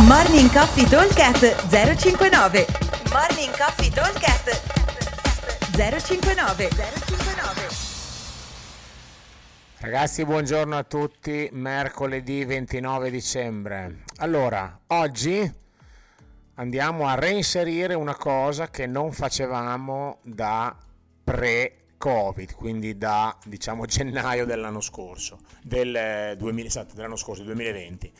Morning Coffee Talkcast 059 Morning Coffee Talkcast 059 059 Ragazzi, buongiorno a tutti, mercoledì 29 dicembre. Allora, oggi andiamo a reinserire una cosa che non facevamo da pre-Covid, quindi da diciamo gennaio dell'anno scorso, del 2000, esatto, dell'anno scorso, 2020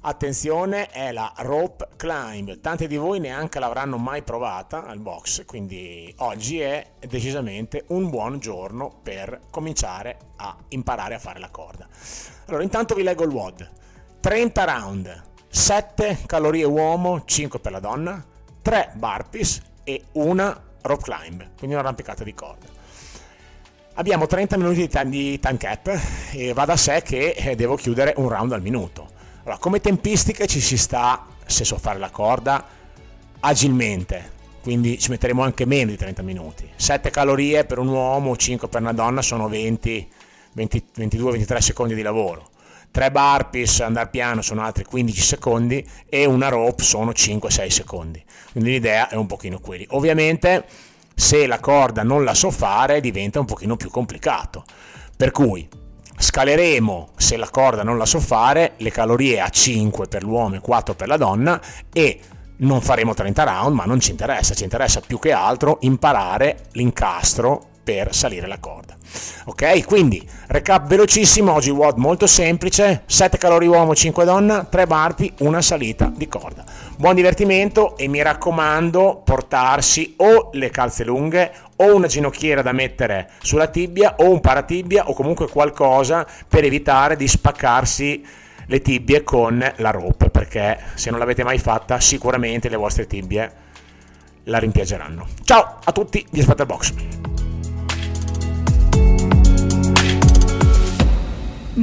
Attenzione, è la rope climb. Tanti di voi neanche l'avranno mai provata al box, quindi oggi è decisamente un buon giorno per cominciare a imparare a fare la corda. Allora, intanto vi leggo il WOD. 30 round, 7 calorie uomo, 5 per la donna, 3 burpees e una rope climb, quindi un'arrampicata di corda. Abbiamo 30 minuti di time cap e va da sé che eh, devo chiudere un round al minuto allora, come tempistiche ci si sta, se so fare la corda, agilmente, quindi ci metteremo anche meno di 30 minuti. 7 calorie per un uomo, 5 per una donna sono 20, 20 22-23 secondi di lavoro. 3 burpees andare piano sono altri 15 secondi e una rope sono 5-6 secondi. Quindi l'idea è un pochino quelli. Ovviamente se la corda non la so fare diventa un pochino più complicato. Per cui Scaleremo, se la corda non la so fare, le calorie a 5 per l'uomo e 4 per la donna e non faremo 30 round, ma non ci interessa, ci interessa più che altro imparare l'incastro per salire la corda. Ok, quindi recap velocissimo, oggi WOD molto semplice, 7 calorie uomo, 5 donna, 3 barpi, una salita di corda. Buon divertimento e mi raccomando portarsi o le calze lunghe o una ginocchiera da mettere sulla tibia o un paratibia o comunque qualcosa per evitare di spaccarsi le tibie con la rope perché se non l'avete mai fatta sicuramente le vostre tibie la rimpiaggeranno. Ciao a tutti di Spatterbox.